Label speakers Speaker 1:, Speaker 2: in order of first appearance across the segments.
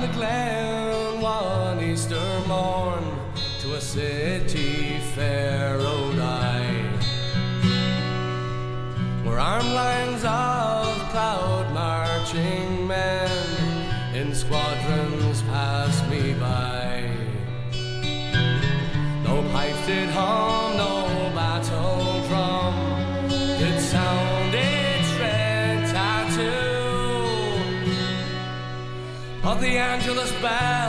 Speaker 1: the glen one Easter morn to a city of the Angelus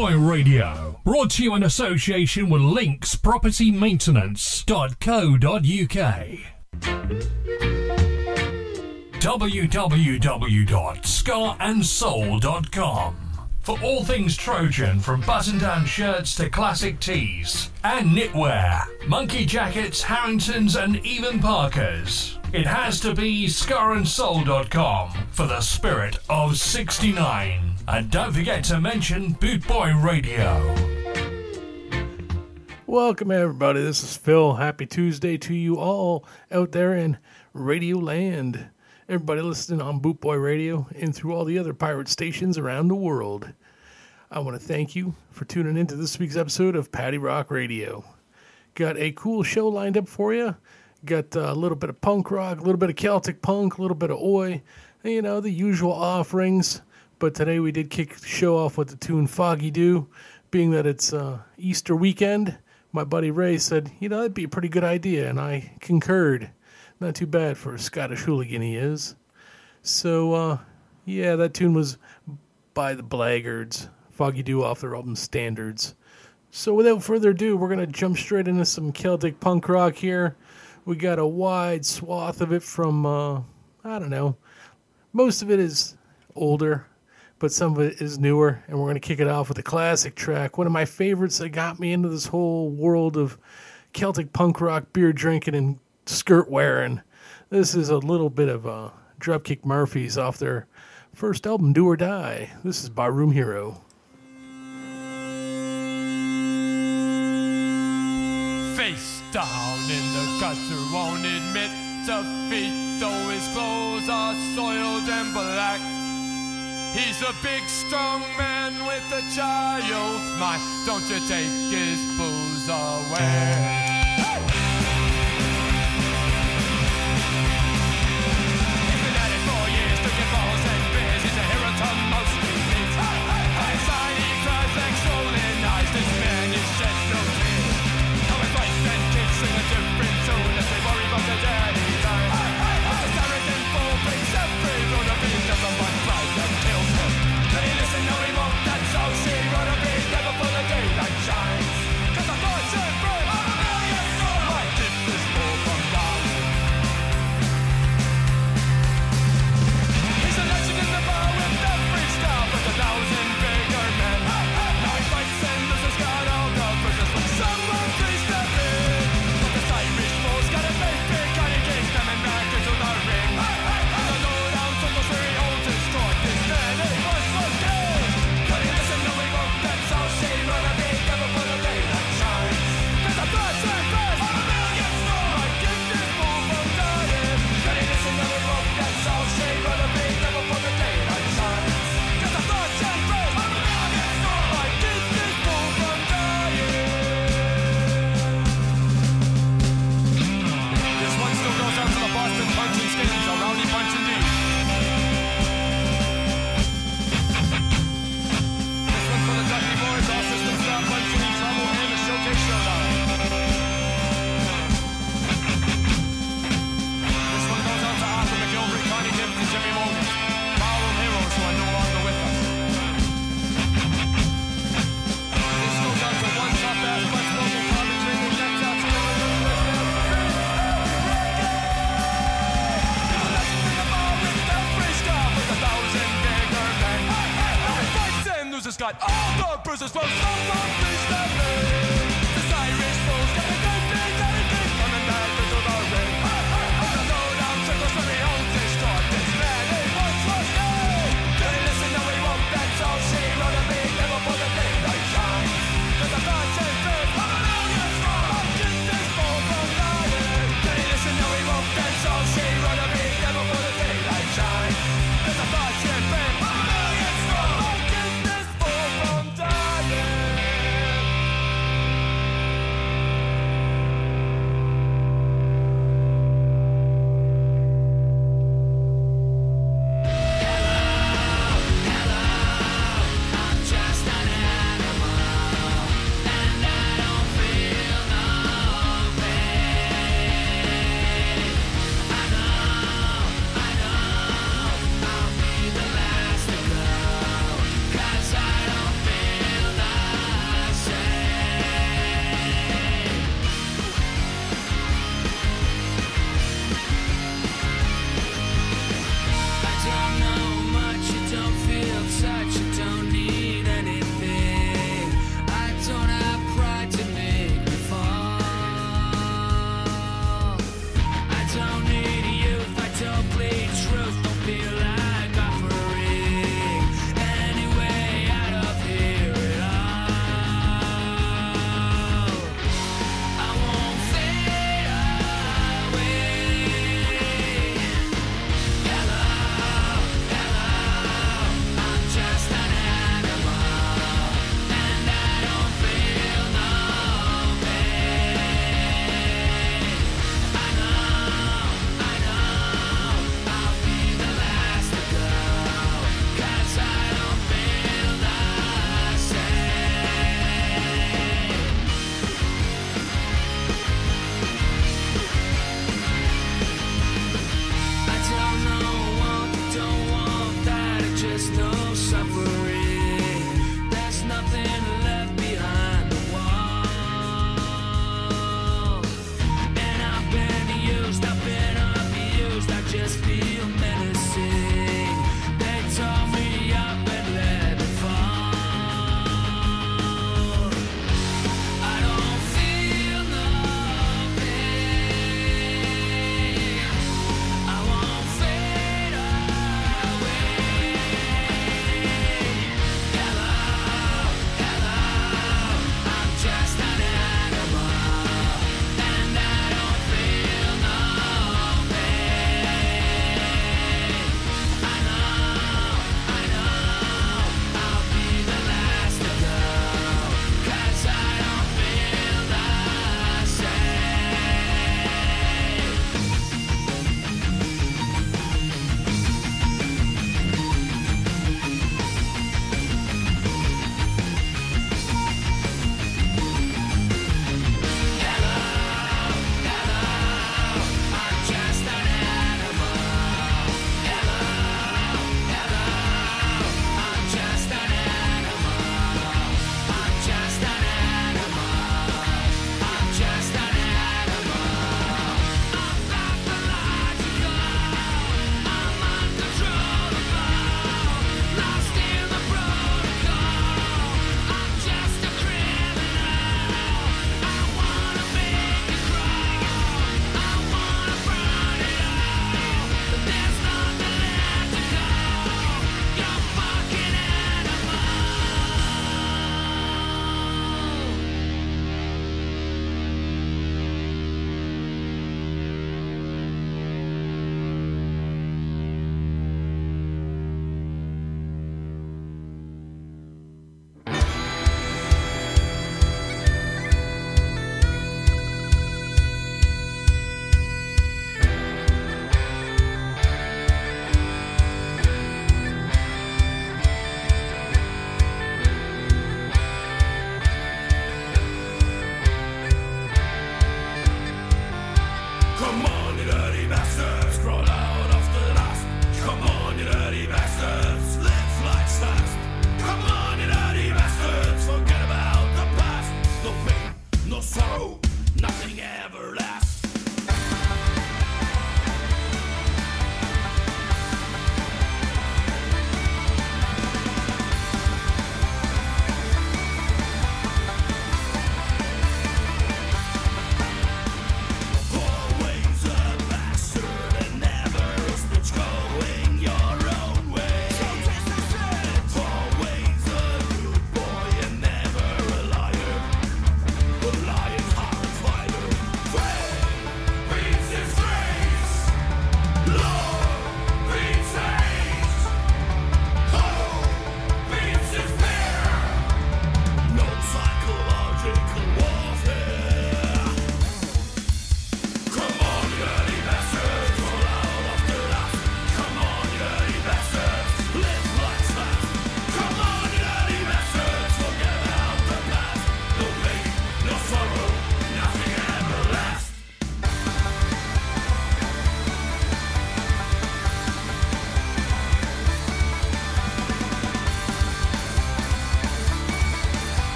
Speaker 2: Bootboy Radio, brought to you in association with Links Property Maintenance.co.uk. www.scarandsoul.com for all things Trojan from button down shirts to classic tees and knitwear, monkey jackets, Harringtons, and even Parkers. It has to be scarandsoul.com for the spirit of 69. And don't forget to mention Boot Boy Radio.
Speaker 3: Welcome, everybody. This is Phil. Happy Tuesday to you all out there in Radio Land. Everybody listening on Boot Boy Radio and through all the other pirate stations around the world. I want to thank you for tuning into this week's episode of Paddy Rock Radio. Got a cool show lined up for you. Got a little bit of punk rock, a little bit of Celtic punk, a little bit of oi, you know, the usual offerings. But today we did kick the show off with the tune Foggy Dew. Being that it's uh, Easter weekend, my buddy Ray said, you know, that'd be a pretty good idea, and I concurred. Not too bad for a Scottish hooligan he is. So, uh, yeah, that tune was by the Blaggards, Foggy Dew off their album Standards. So, without further ado, we're going to jump straight into some Celtic punk rock here. We got a wide swath of it from, uh, I don't know, most of it is older but some of it is newer. And we're going to kick it off with a classic track, one of my favorites that got me into this whole world of Celtic punk rock, beer drinking, and skirt wearing. This is a little bit of uh, Dropkick Murphys off their first album, Do or Die. This is Barroom Hero.
Speaker 4: Face down in the gutter, won't admit defeat, though his clothes are soiled and black. He's a big strong man with a child's mind. Don't you take his booze away. bruises from someone.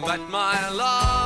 Speaker 1: Met my love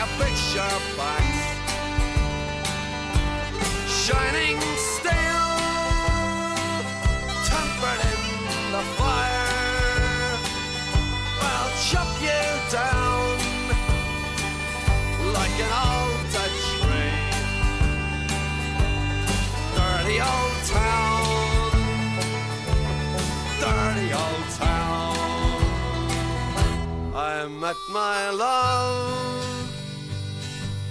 Speaker 1: a picture box, shining steel, tempered in the fire. I'll chop you down like an old tree. Dirty old town, dirty old town. I met my love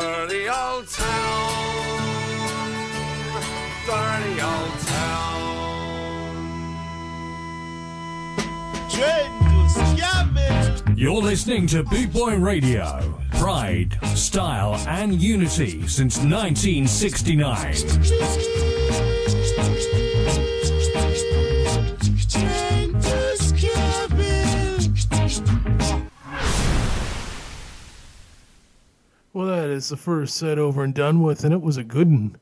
Speaker 1: dirty old town, dirty old town.
Speaker 2: You're listening to Boot Boy Radio. Pride, style, and unity since 1969.
Speaker 3: Well, that is the first set over and done with, and it was a good one.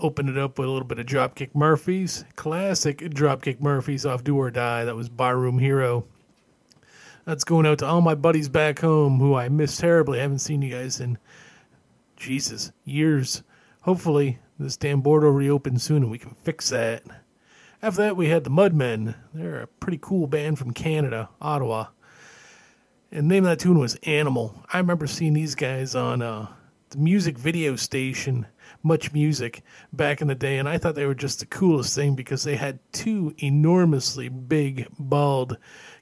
Speaker 3: Opened it up with a little bit of Dropkick Murphys. Classic Dropkick Murphys off Do or Die. That was Barroom Hero. That's going out to all my buddies back home who I miss terribly. I haven't seen you guys in, Jesus, years. Hopefully, this damn border will reopen soon and we can fix that. After that, we had the Mudmen. They're a pretty cool band from Canada, Ottawa. And the name of that tune was Animal. I remember seeing these guys on uh, the music video station, Much Music, back in the day, and I thought they were just the coolest thing because they had two enormously big, bald,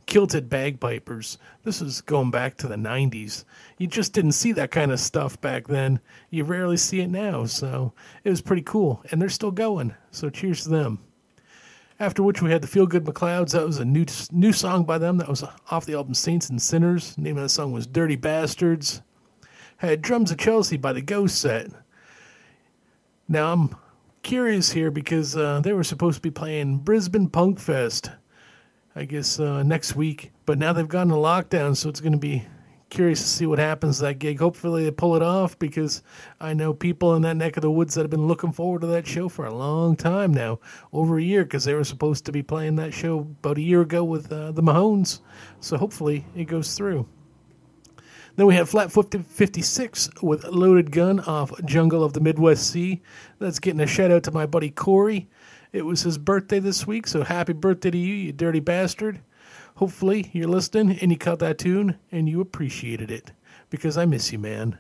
Speaker 3: kilted bagpipers. This is going back to the 90s. You just didn't see that kind of stuff back then. You rarely see it now, so it was pretty cool. And they're still going, so cheers to them. After which we had the Feel Good McLeods. That was a new new song by them. That was off the album Saints and Sinners. The name of the song was Dirty Bastards. Had Drums of Chelsea by the Ghost Set. Now I'm curious here because uh, they were supposed to be playing Brisbane Punk Fest, I guess uh, next week. But now they've gone to lockdown, so it's going to be curious to see what happens to that gig. Hopefully they pull it off because I know people in that neck of the woods that have been looking forward to that show for a long time now, over a year, because they were supposed to be playing that show about a year ago with uh, the Mahones. So hopefully it goes through. Then we have Flatfoot 56 with Loaded Gun off Jungle of the Midwest Sea. That's getting a shout out to my buddy Corey. It was his birthday this week, so happy birthday to you, you dirty bastard. Hopefully you're listening and you caught that tune and you appreciated it because I miss you, man.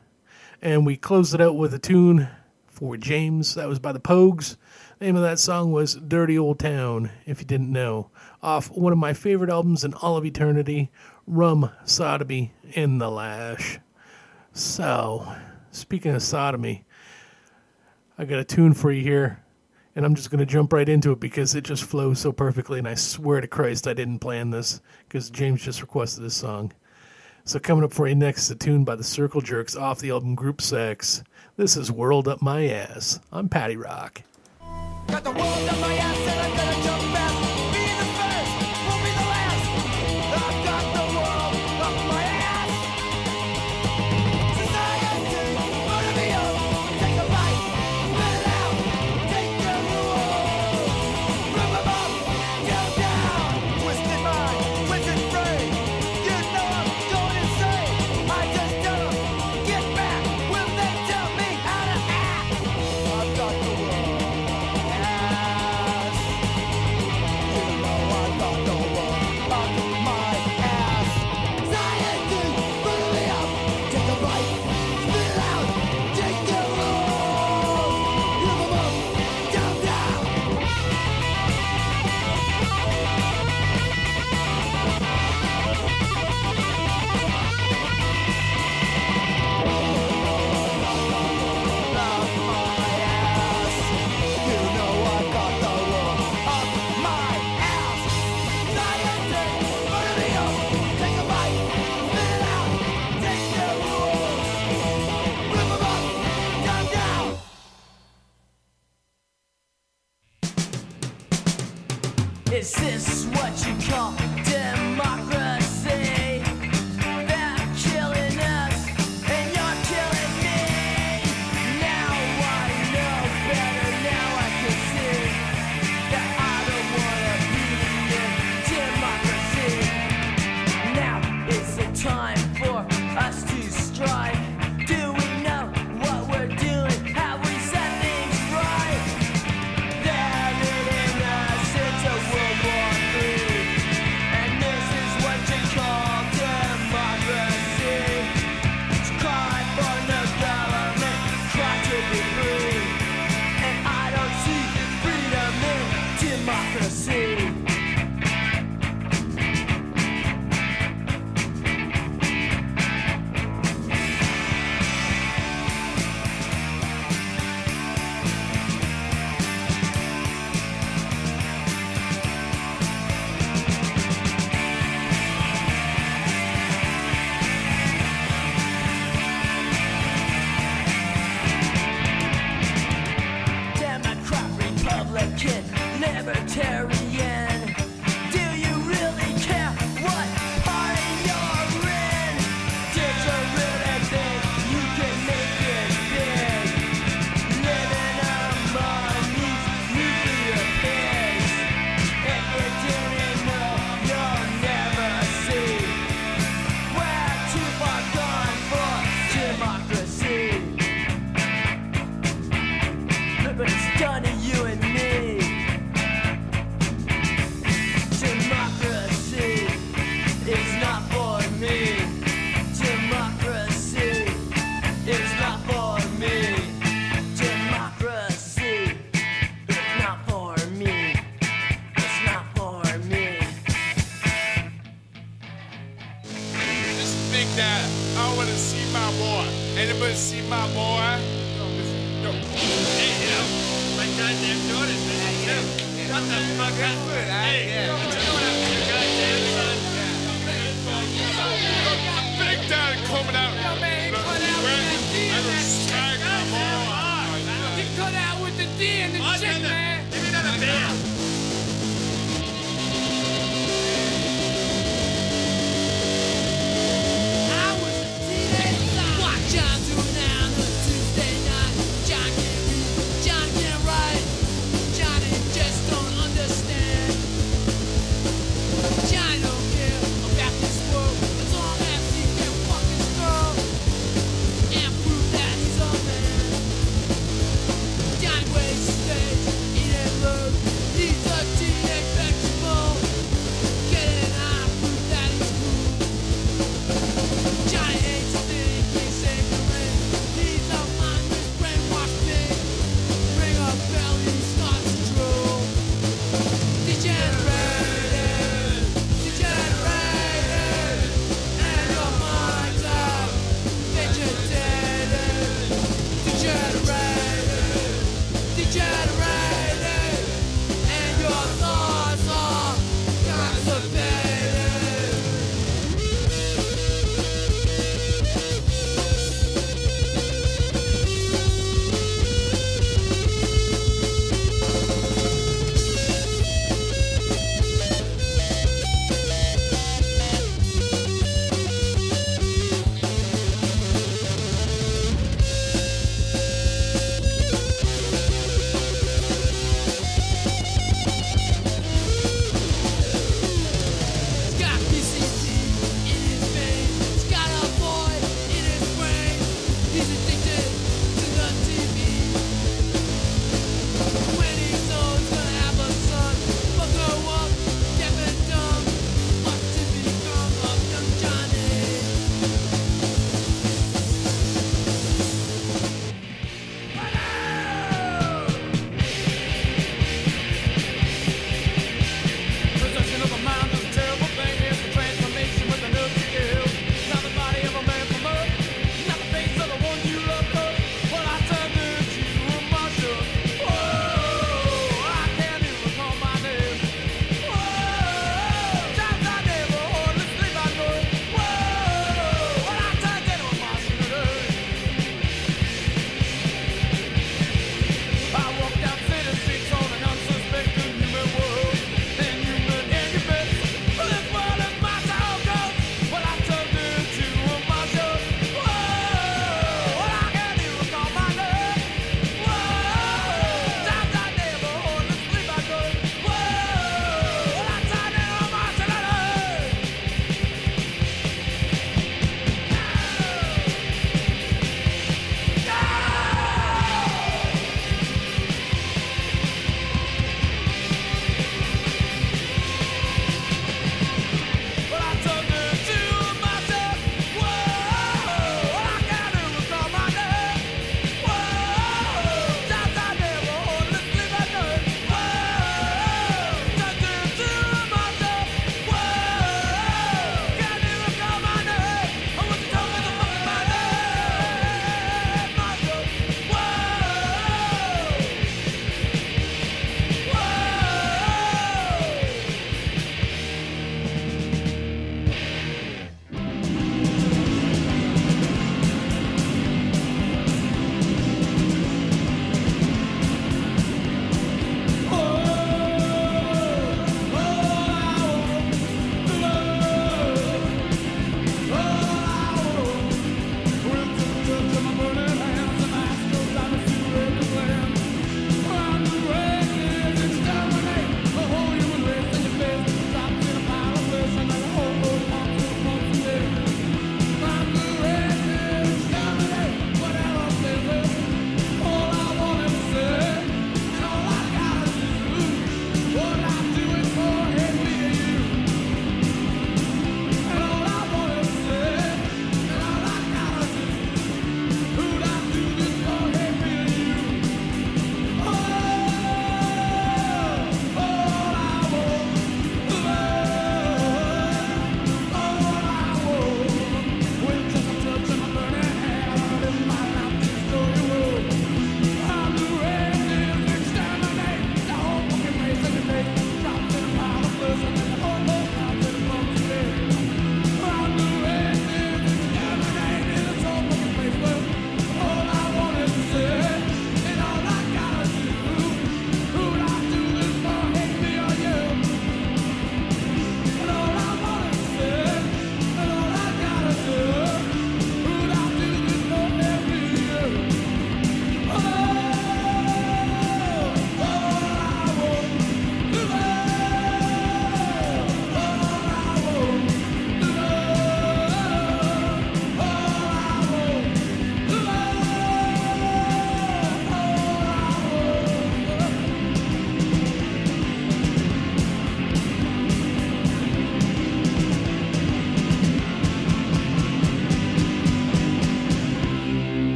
Speaker 3: And we closed it out with a tune for James. That was by the Pogues. The name of that song was Dirty Old Town, if you didn't know, off one of my favorite albums in all of eternity, Rum, Sodomy, and the Lash. So, speaking of sodomy, I got a tune for you here, and I'm just going to jump right into it because it just flows so perfectly, and I swear to Christ I didn't plan this because James just requested this song. So, coming up for you next, is a tune by the Circle Jerks off the album Group Sex. This is World Up My Ass. I'm Paddy Rock.
Speaker 5: Got the world up my ass and I'm gonna jump.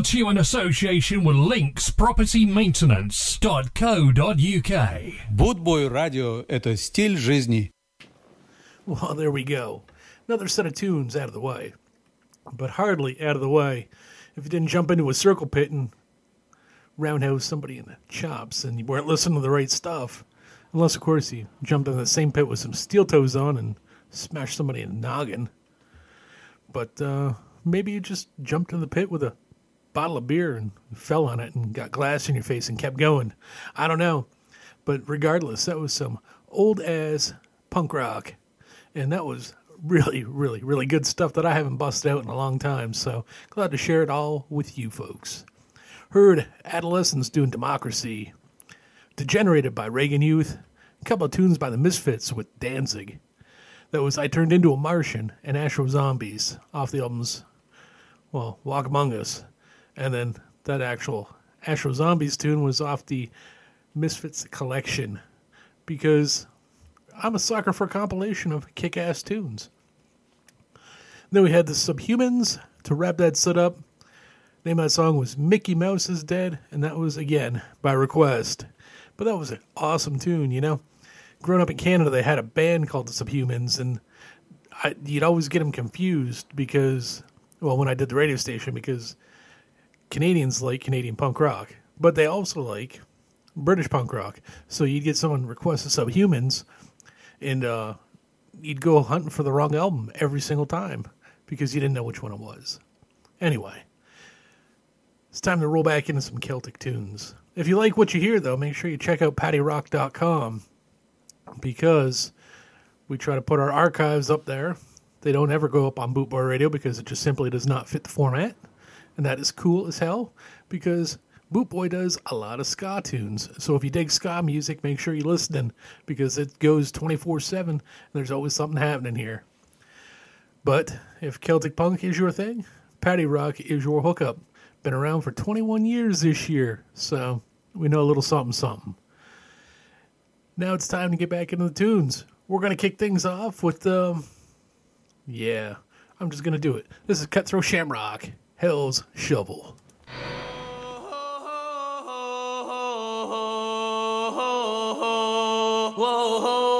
Speaker 2: Brought to you in association with linkspropertymaintenance.co.uk.
Speaker 6: Будбой радио – это стиль жизни.
Speaker 3: Well, there we go. Another set of tunes out of the way. But hardly out of the way if you didn't jump into a circle pit and roundhouse somebody in the chops and you weren't listening to the right stuff. Unless, of course, you jumped in the same pit with some steel toes on and smashed somebody in the noggin. But uh, maybe you just jumped in the pit with a bottle of beer and fell on it and got glass in your face and kept going. I don't know. But regardless, that was some old ass punk rock. And that was really, really, really good stuff that I haven't busted out in a long time. So glad to share it all with you folks. Heard Adolescents doing Democracy. Degenerated by Reagan Youth. A couple of tunes by the Misfits with Danzig. That was I Turned Into a Martian and Astro Zombies off the albums, well, Walk Among Us. And then that actual Astro Zombies tune was off the Misfits collection because I'm a sucker for a compilation of kick ass tunes. Then we had the Subhumans to wrap that set up. Name of that song was Mickey Mouse is Dead, and that was again by request. But that was an awesome tune, you know. Growing up in Canada, they had a band called the Subhumans, and I, you'd always get them confused because, well, when I did the radio station, because Canadians like Canadian punk rock, but they also like British punk rock. So you'd get someone request the Subhumans, and uh, you'd go hunting for the wrong album every single time because you didn't know which one it was. Anyway, it's time to roll back into some Celtic tunes. If you like what you hear, though, make sure you check out paddyrock.com because we try to put our archives up there. They don't ever go up on Bootboy Radio because it just simply does not fit the format. And that is cool as hell because Bootboy does a lot of ska tunes. So if you dig ska music, make sure you're listening because it goes 24 7 and there's always something happening here. But if Celtic punk is your thing, Paddy Rock is your hookup. Been around for 21 years this year, so we know a little something something. Now it's time to get back into the tunes. we're going to kick things off with, um, yeah, I'm just going to do it. This is Cutthroat Shamrock, Hell's Shovel.
Speaker 7: Oh,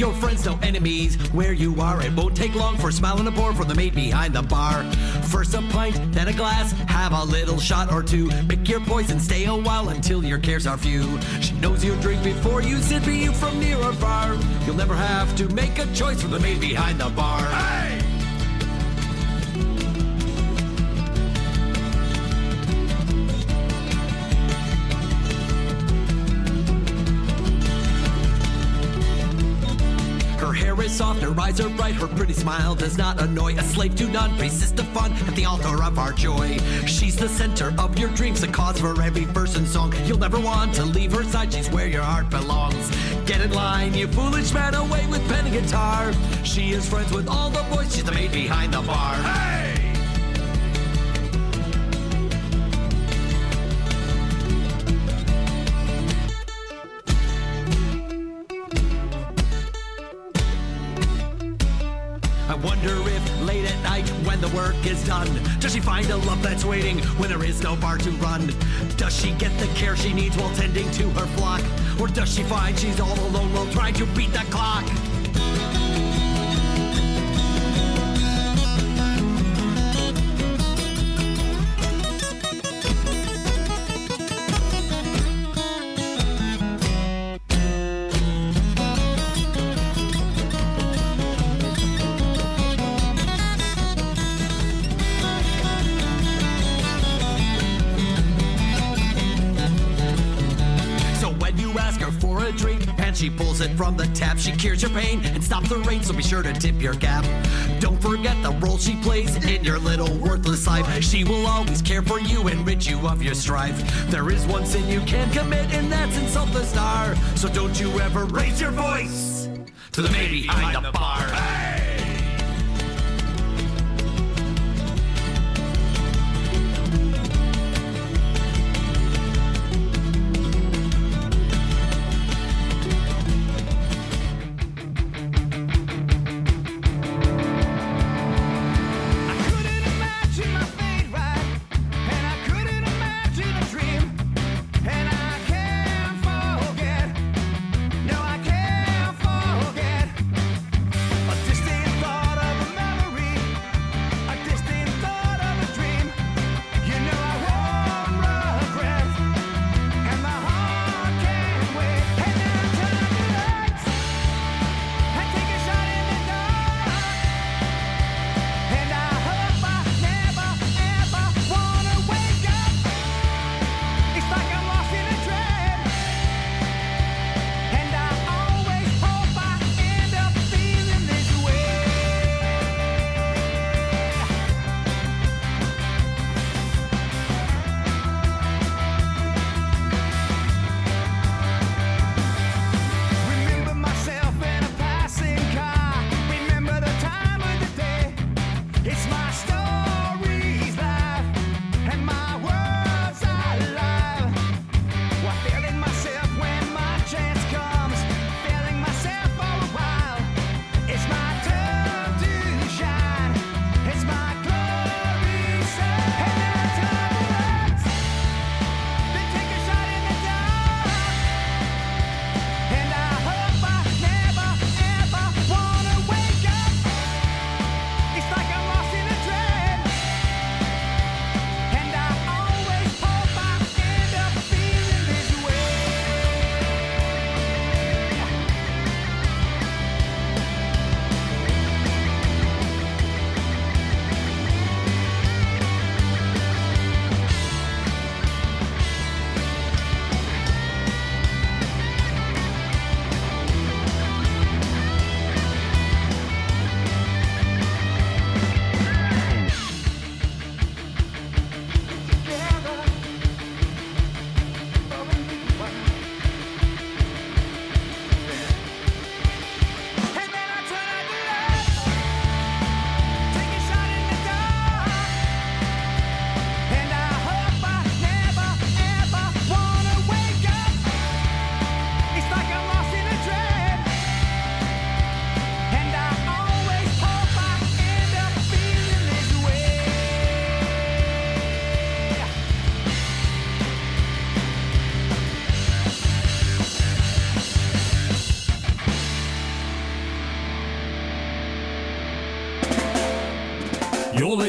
Speaker 8: your friends, no enemies. Where you are, it won't take long for and a pour from the maid behind the bar. First a pint, then a glass. Have a little shot or two. Pick your poison, stay a while until your cares are few. She knows you'll drink before you be you from near or far. You'll never have to make a choice from the maid behind the bar. Her is soft, her eyes are bright, her pretty smile does not annoy. A slave to none, resist the fun at the altar of our joy. She's the center of your dreams, a cause for every verse and song. You'll never want to leave her side, she's where your heart belongs. Get in line, you foolish man, away with pen and guitar. She is friends with all the boys, she's the maid behind the bar. Hey! The work is done, does she find a love that's waiting when there is no bar to run? Does she get the care she needs while tending to her flock? Or does she find she's all alone while trying to beat the clock? From the tap, she cures your pain and stops the rain, so be sure to tip your cap. Don't forget the role she plays in your little worthless life. She will always care for you and rid you of your strife. There is one sin you can't commit, and that's insult the star. So don't you ever raise your voice to the maid behind the bar.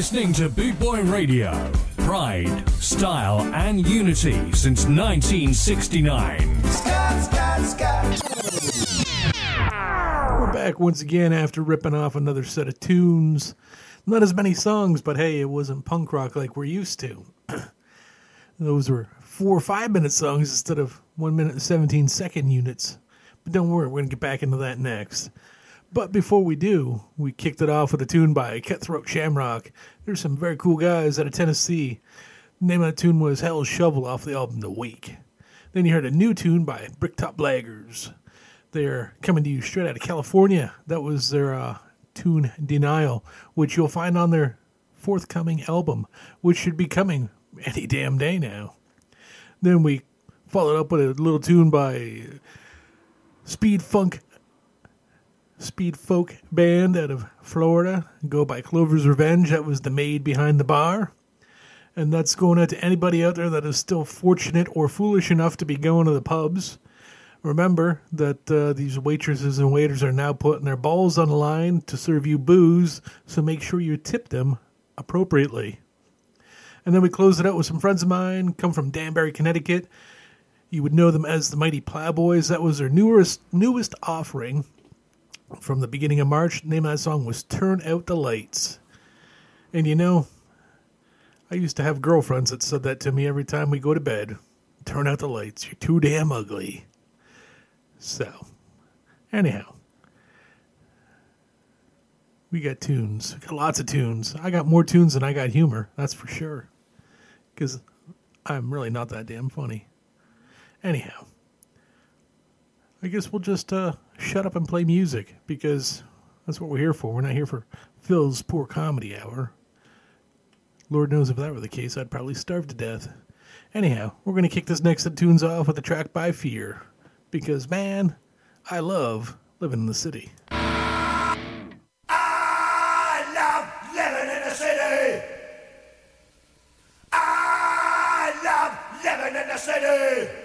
Speaker 2: Listening to Boot Boy Radio. Pride, style, and unity since 1969.
Speaker 3: We're back once again after ripping off another set of tunes. Not as many songs, but hey, it wasn't punk rock like we're used to. Those were four or five minute songs instead of one minute and 17 second units. But don't worry, we're going to get back into that next. But before we do, we kicked it off with a tune by Cutthroat Shamrock. There's some very cool guys out of Tennessee. The name of the tune was Hell's Shovel off the album The Wake. Then you heard a new tune by Bricktop Blaggards. They're coming to you straight out of California. That was their uh, tune Denial, which you'll find on their forthcoming album, which should be coming any damn day now. Then we followed up with a little tune by Speed Funk Speed Folk Band out of Florida. Go by Clover's Revenge. That was the maid behind the bar. And that's going out to anybody out there that is still fortunate or foolish enough to be going to the pubs. Remember that uh, these waitresses and waiters are now putting their balls on the line to serve you booze, so make sure you tip them appropriately. And then we close it out with some friends of mine, come from Danbury, Connecticut. You would know them as the Mighty Plowboys. That was their newest newest offering from the beginning of March. The name of that song was Turn Out the Lights. And you know, I used to have girlfriends that said that to me every time we go to bed. Turn out the lights. You're too damn ugly. So, anyhow, we got tunes. We got lots of tunes. I got more tunes than I got humor. That's for sure. Because I'm really not that damn funny. Anyhow, I guess we'll just uh, shut up and play music because that's what we're here for. We're not here for Phil's poor comedy hour. Lord knows if that were the case, I'd probably starve to death. Anyhow, we're going to kick this next set of tunes off with a track by Fear because, man, I love living in the city.
Speaker 9: I love living in the city. I love living in the city.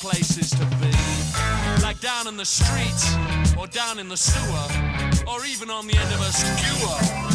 Speaker 4: places to be, like down in the street, or down in the sewer, or even on the end of a skewer.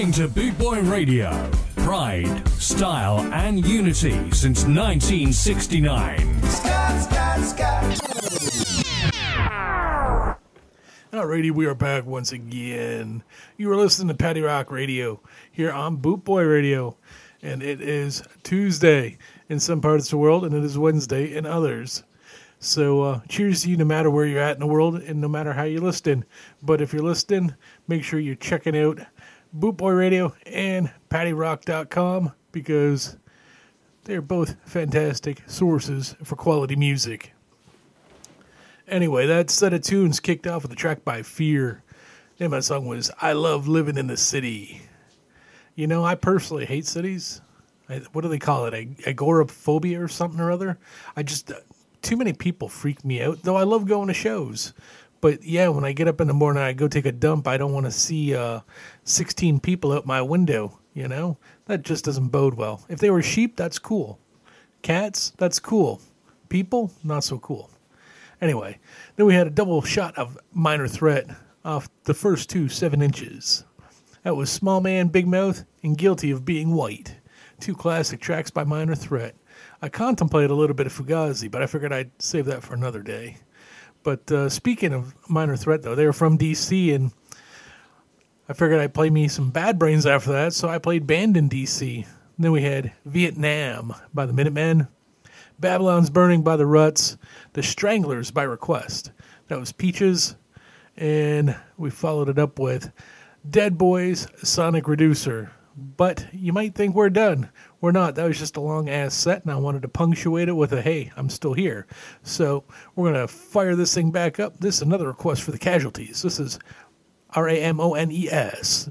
Speaker 2: Listening to Boot Boy Radio. Pride, style, and unity since 1969.
Speaker 3: Alrighty, we are back once again. You are listening to Paddy Rock Radio here on Boot Boy Radio, and it is Tuesday in some parts of the world, and it is Wednesday in others. So, uh, cheers to you no matter where you're at in the world and no matter how you're listening. But if you're listening, make sure you're checking out Boot Boy Radio and PaddyRock.com because they're both fantastic sources for quality music. Anyway, that set of tunes kicked off with a track by Fear. The name of that song was I Love Living in the City. You know, I personally hate cities. I, what do they call it? Ag- Agoraphobia or something or other? I just, uh, too many people freak me out, though I love going to shows. But yeah, when I get up in the morning, I go take a dump. I don't want to see uh, 16 people out my window, you know? That just doesn't bode well. If they were sheep, that's cool. Cats, that's cool. People, not so cool. Anyway, then we had a double shot of Minor Threat off the first two seven inches. That was Small Man, Big Mouth, and Guilty of Being White. Two classic tracks by Minor Threat. I contemplated a little bit of Fugazi, but I figured I'd save that for another day. But uh, speaking of Minor Threat, though, they were from DC, and I figured I'd play me some Bad Brains after that, so I played Band in DC. then we had Vietnam by the Minutemen, Babylon's Burning by the Ruts, The Stranglers by Request. That was Peaches, and we followed it up with Dead Boys Sonic Reducer. But you might think we're done. We're not. That was just a long ass set, and I wanted to punctuate it with a hey, I'm still here. So we're going to fire this thing back up. This is another request for the casualties. This is R A M O N E S.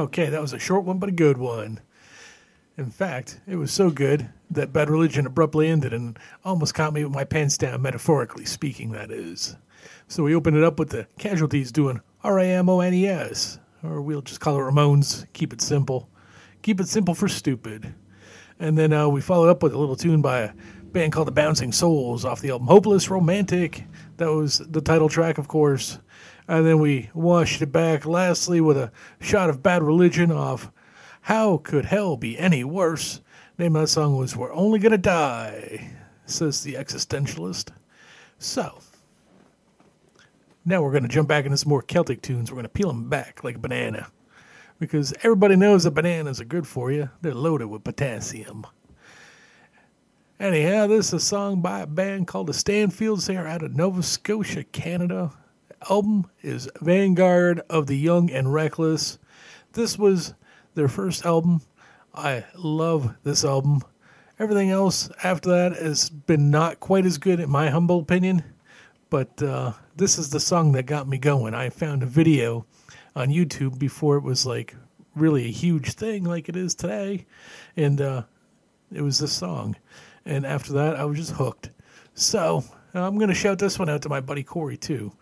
Speaker 3: Okay, that was a short one, but a good one. In fact, it was so good that Bad Religion abruptly ended and almost caught me with my pants down, metaphorically speaking, that is. So we opened it up with the casualties doing R A M O N E S, or we'll just call it Ramones. Keep it simple. Keep it simple for stupid. And then uh, we followed up with a little tune by a band called the Bouncing Souls off the album Hopeless Romantic. That was the title track, of course. And then we washed it back lastly with a shot of Bad Religion off How Could Hell Be Any Worse? Name of that song was We're Only Gonna Die, says the existentialist. So, now we're going to jump back into some more Celtic tunes. We're going to peel them back like a banana. Because everybody knows that bananas are good for you. They're loaded with potassium. Anyhow, this is a song by a band called the Stanfields. They are out of Nova Scotia, Canada. Album is Vanguard of the Young and Reckless. This was their first album. I love this album. Everything else after that has been not quite as good, in my humble opinion. But uh, this is the song that got me going. I found a video on YouTube before it was like really a huge thing like it is today. And uh, it was this song. And after that, I was just hooked. So I'm going to shout this one out to my buddy Corey, too,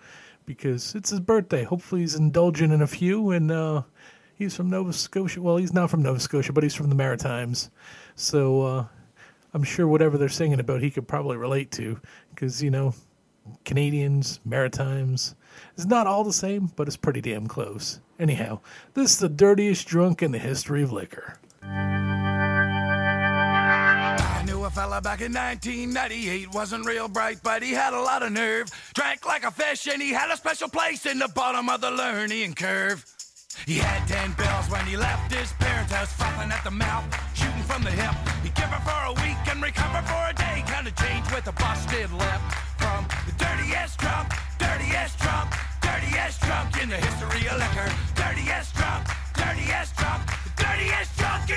Speaker 3: because it's his birthday. Hopefully, he's indulging in a few. And uh, he's from Nova Scotia. Well, he's not from Nova Scotia, but he's from the Maritimes. So uh, I'm sure whatever they're singing about, he could probably relate to, because, you know, Canadians, Maritimes. It's not all the same, but it's pretty damn close. Anyhow, this is the dirtiest drunk in the history of liquor.
Speaker 9: Fella back in 1998 wasn't real bright, but he had a lot of nerve. Drank like a fish, and he had a special place in the bottom of the learning curve. He had ten bills when he left his parents' house, frothing at the mouth, shooting from the hip. He'd give her for a week and recover for a day, kind of change with a busted lip. From the dirtiest drunk, dirtiest drunk, dirtiest drunk in the history of liquor. Dirtiest drunk, dirtiest drunk, dirtiest drunk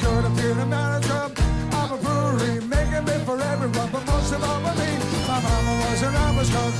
Speaker 10: could have been America. I'm a brewery making it for everyone, but most of all for me. My mama was an Irish cook,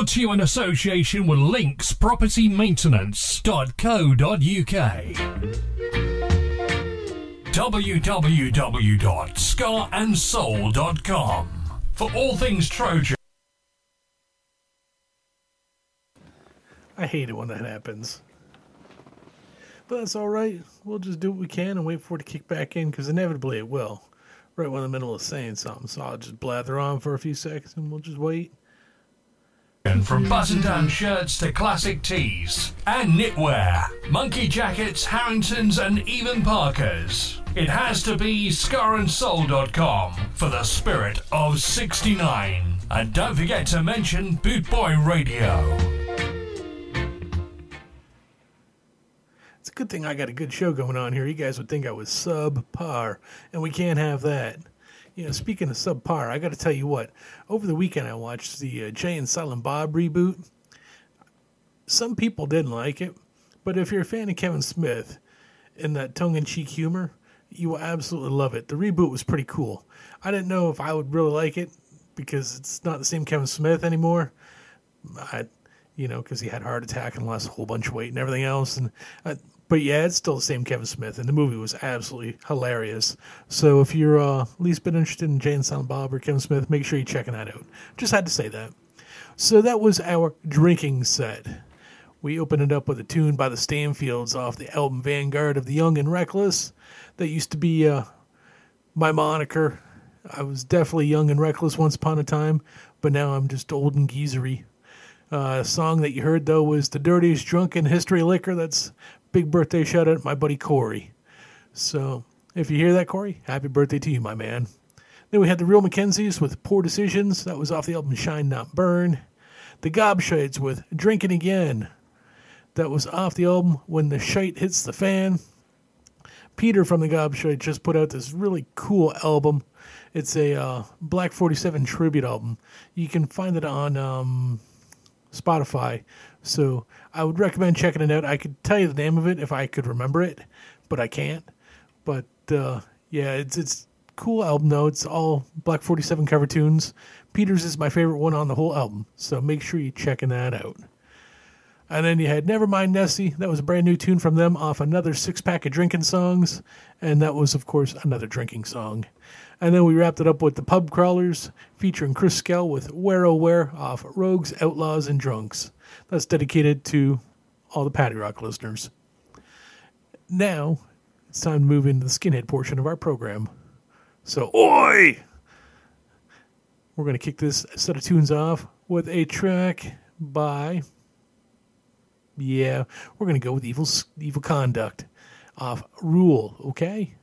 Speaker 11: brought to you in
Speaker 2: association with Links Property Maintenance.co.uk. www.skaandsoul.com for all things Trojan.
Speaker 3: I hate it when that happens. But that's all right. We'll just do what we can and wait for it to kick back in because inevitably it will. Right when in the middle of saying something. So I'll just blather on for a few seconds and we'll just wait.
Speaker 2: And from button down shirts to classic tees and knitwear, monkey jackets, Harringtons, and even Parkers. It has to be skaandsoul.com for the spirit of 69. And don't forget to mention Boot Boy Radio.
Speaker 3: It's a good thing I got a good show going on here. You guys would think I was subpar, and we can't have that. You know, speaking of subpar, I got to tell you what. Over the weekend, I watched the uh, Jay and Silent Bob reboot. Some people didn't like it, but if you're a fan of Kevin Smith and that tongue-in-cheek humor, you will absolutely love it. The reboot was pretty cool. I didn't know if I would really like it because it's not the same Kevin Smith anymore. I, you know, because he had heart attack and lost a whole bunch of weight and everything else. And uh, but yeah, it's still the same Kevin Smith, and the movie was absolutely hilarious. So if you're uh, at least been interested in Jay and Silent Bob or Kevin Smith, make sure you're checking that out. Just had to say that. So that was our drinking set. We opened it up with a tune by the Stanfields off the album Vanguard of the Young and Reckless. That used to be uh, my moniker. I was definitely young and reckless once upon a time, but now I'm just old and geezery. Uh, song that you heard though was "The Dirtiest Drunk in History Liquor." That's big birthday shout out my buddy Corey. So if you hear that, Corey, happy birthday to you, my man. Then we had the Real McKenzies with Poor Decisions. That was off the album Shine Not Burn. The Gobshites with Drinking Again. That was off the album When the Shite Hits the Fan. Peter from the Gobshite just put out this really cool album. It's a uh, Black 47 tribute album. You can find it on um, Spotify. So I would recommend checking it out. I could tell you the name of it if I could remember it, but I can't. But uh, yeah, it's it's cool album though. It's all Black 47 cover tunes. Peters is my favorite one on the whole album. So make sure you're checking that out. And then you had Nevermind Nessie. That was a brand new tune from them off another six pack of drinking songs. And that was, of course, another drinking song. And then we wrapped it up with the Pub Crawlers featuring Chris Skell with Where Oh Where off Rogues, Outlaws, and Drunks. That's dedicated to all the Paddy Rock listeners. Now it's time to move into the skinhead portion of our program. So, oi! We're going to kick this set of tunes off with a track by yeah, we're gonna go with evil evil conduct off rule. Okay.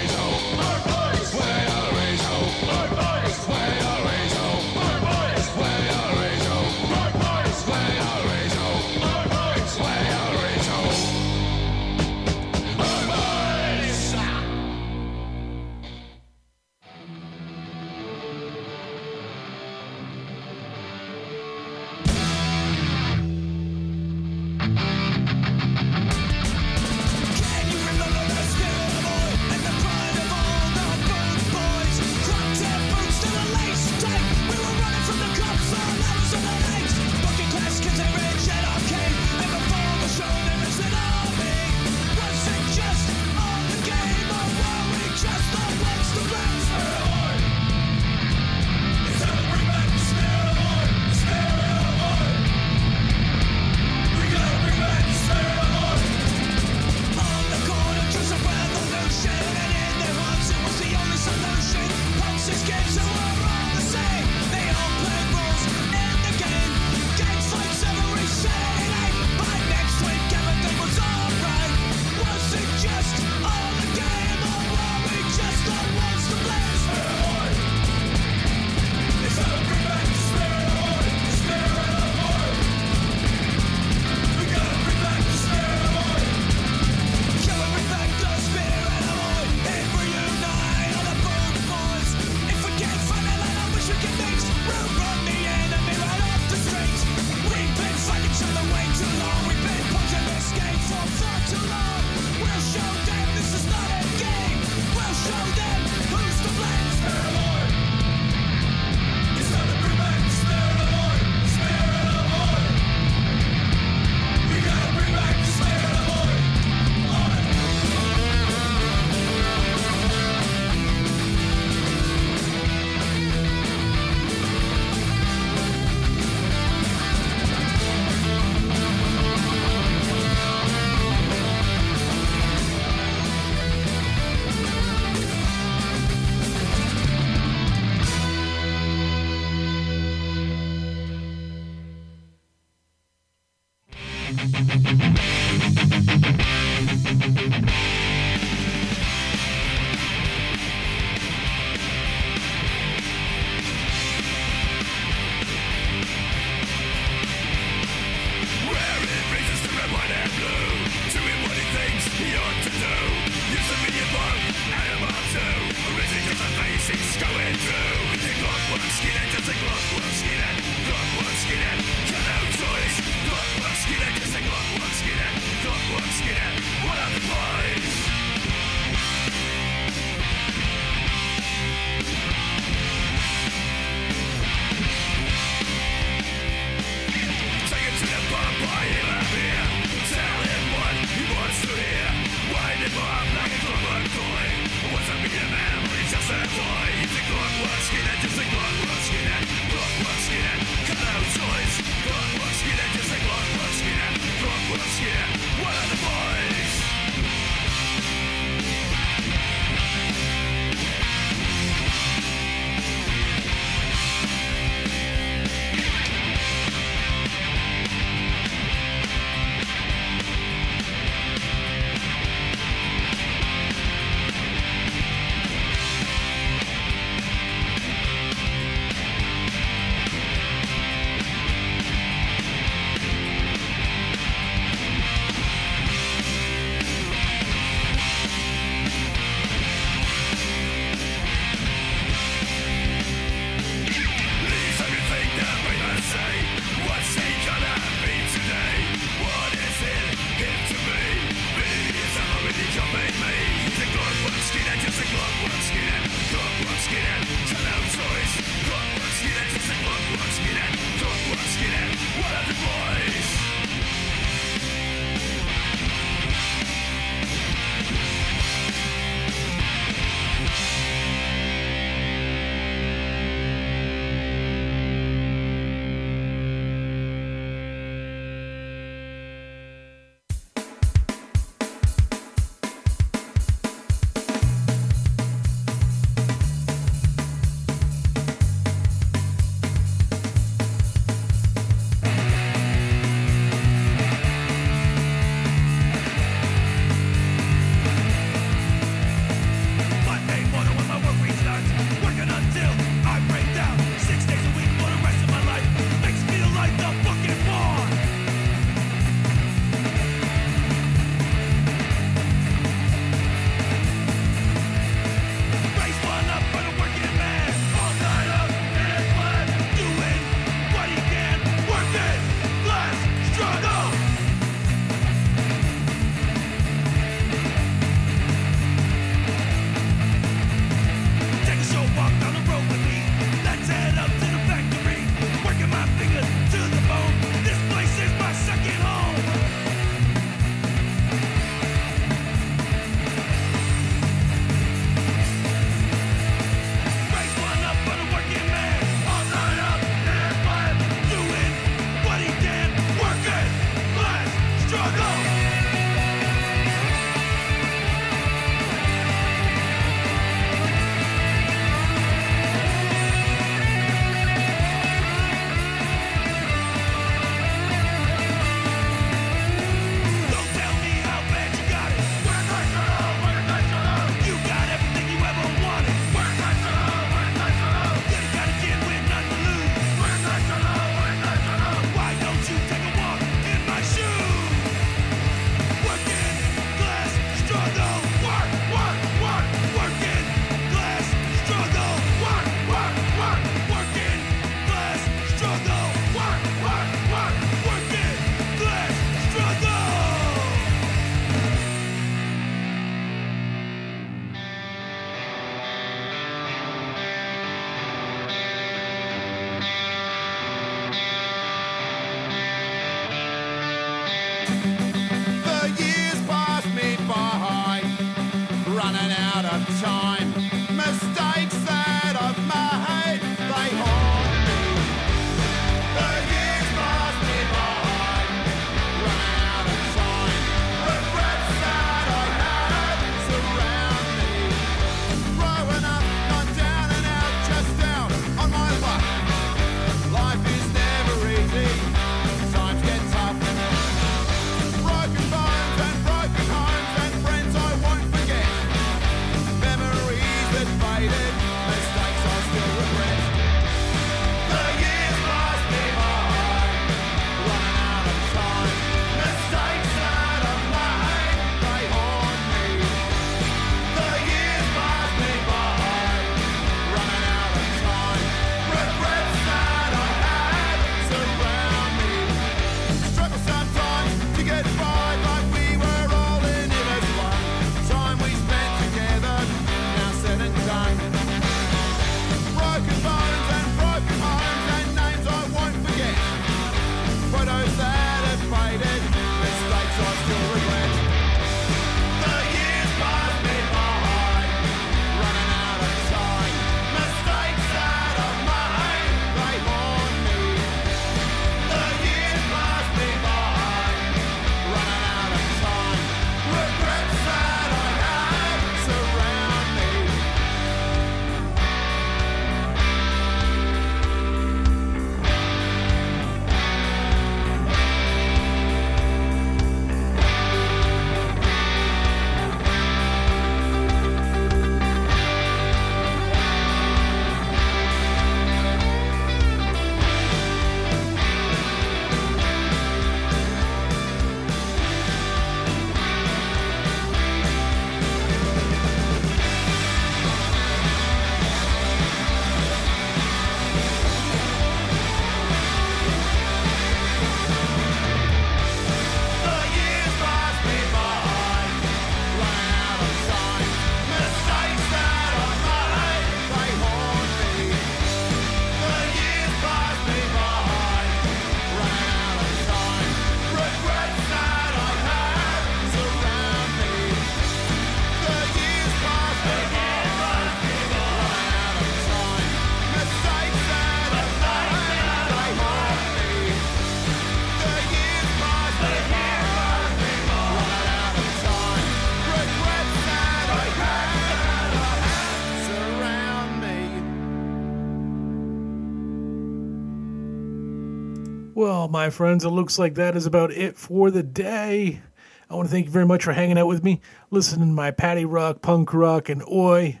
Speaker 9: My friends, it
Speaker 3: looks like that is about it for the day. I want to thank you very much for hanging out with me, listening to my paddy rock, punk rock, and oi.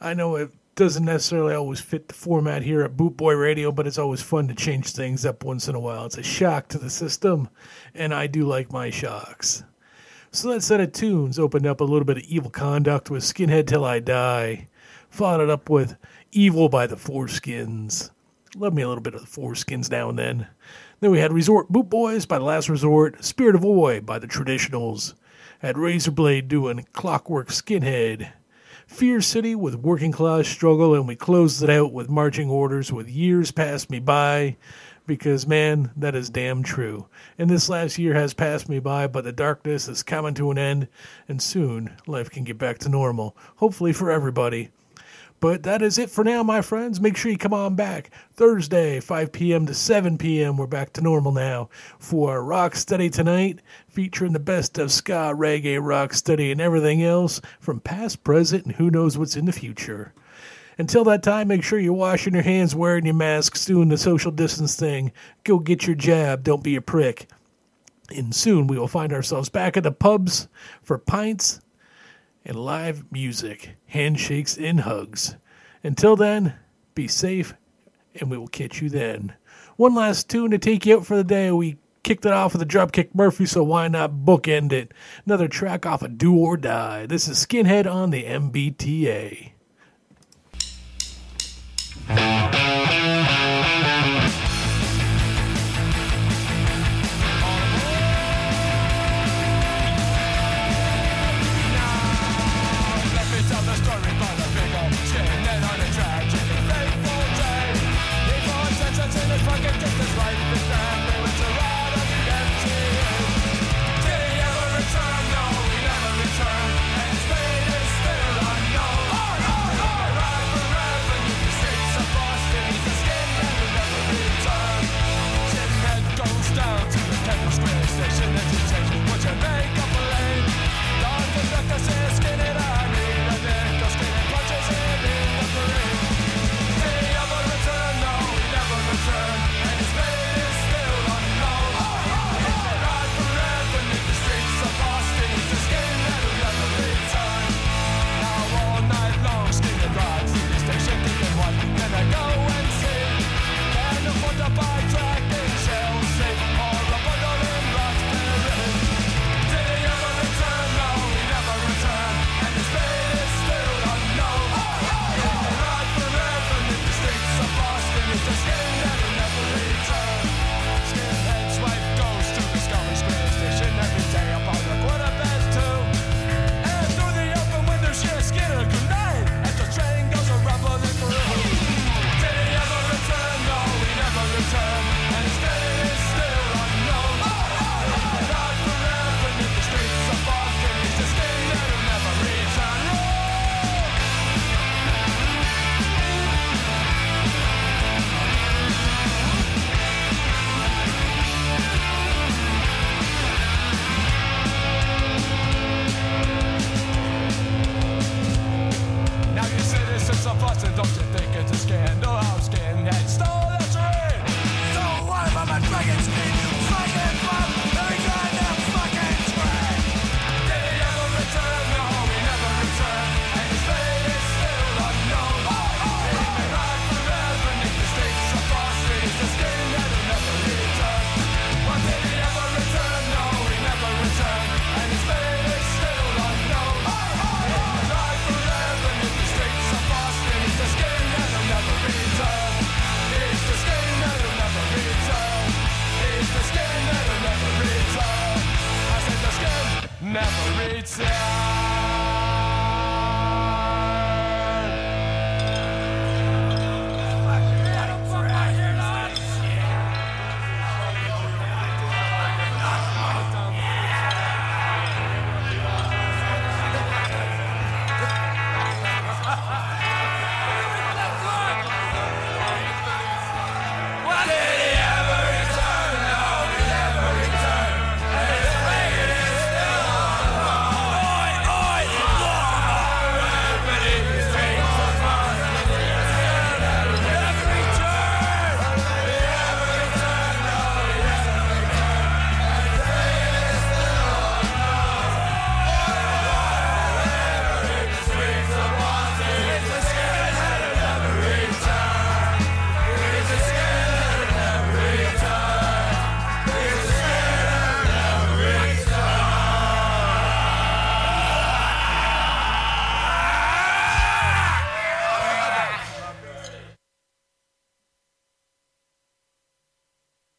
Speaker 3: I know it doesn't necessarily always fit the format here at Boot Boy Radio, but it's always fun to change things up once in a while. It's a shock to the system, and I do like my shocks. So that set of tunes opened up a little bit of Evil Conduct with Skinhead Till I Die, followed up with Evil by the 4-Skins. Love me a little bit of the 4-Skins now and then. Then we had Resort Boot Boys by The Last Resort, Spirit of Oi by The Traditionals, had Razorblade doing Clockwork Skinhead, Fear City with Working Class Struggle, and we closed it out with Marching Orders with Years Passed Me By, because man, that is damn true. And this last year has passed me by, but the darkness is coming to an end, and soon life can get back to normal, hopefully for everybody. But that is it for now, my friends. Make sure you come on back Thursday, 5 p.m. to 7 p.m. We're back to normal now for Rocksteady tonight, featuring the best of ska, reggae, rocksteady, and everything else from past, present, and who knows what's in the future. Until that time, make sure you're washing your hands, wearing your masks, doing the social distance thing. Go get your jab. Don't be a prick. And soon we will find ourselves back at the pubs for pints and live music, handshakes, and hugs. Until then, be safe, and we will catch you then. One last tune to take you out for the day. We kicked it off with a Dropkick Murphy, so why not bookend it? Another track off of Do or Die. This is Skinhead on the MBTA.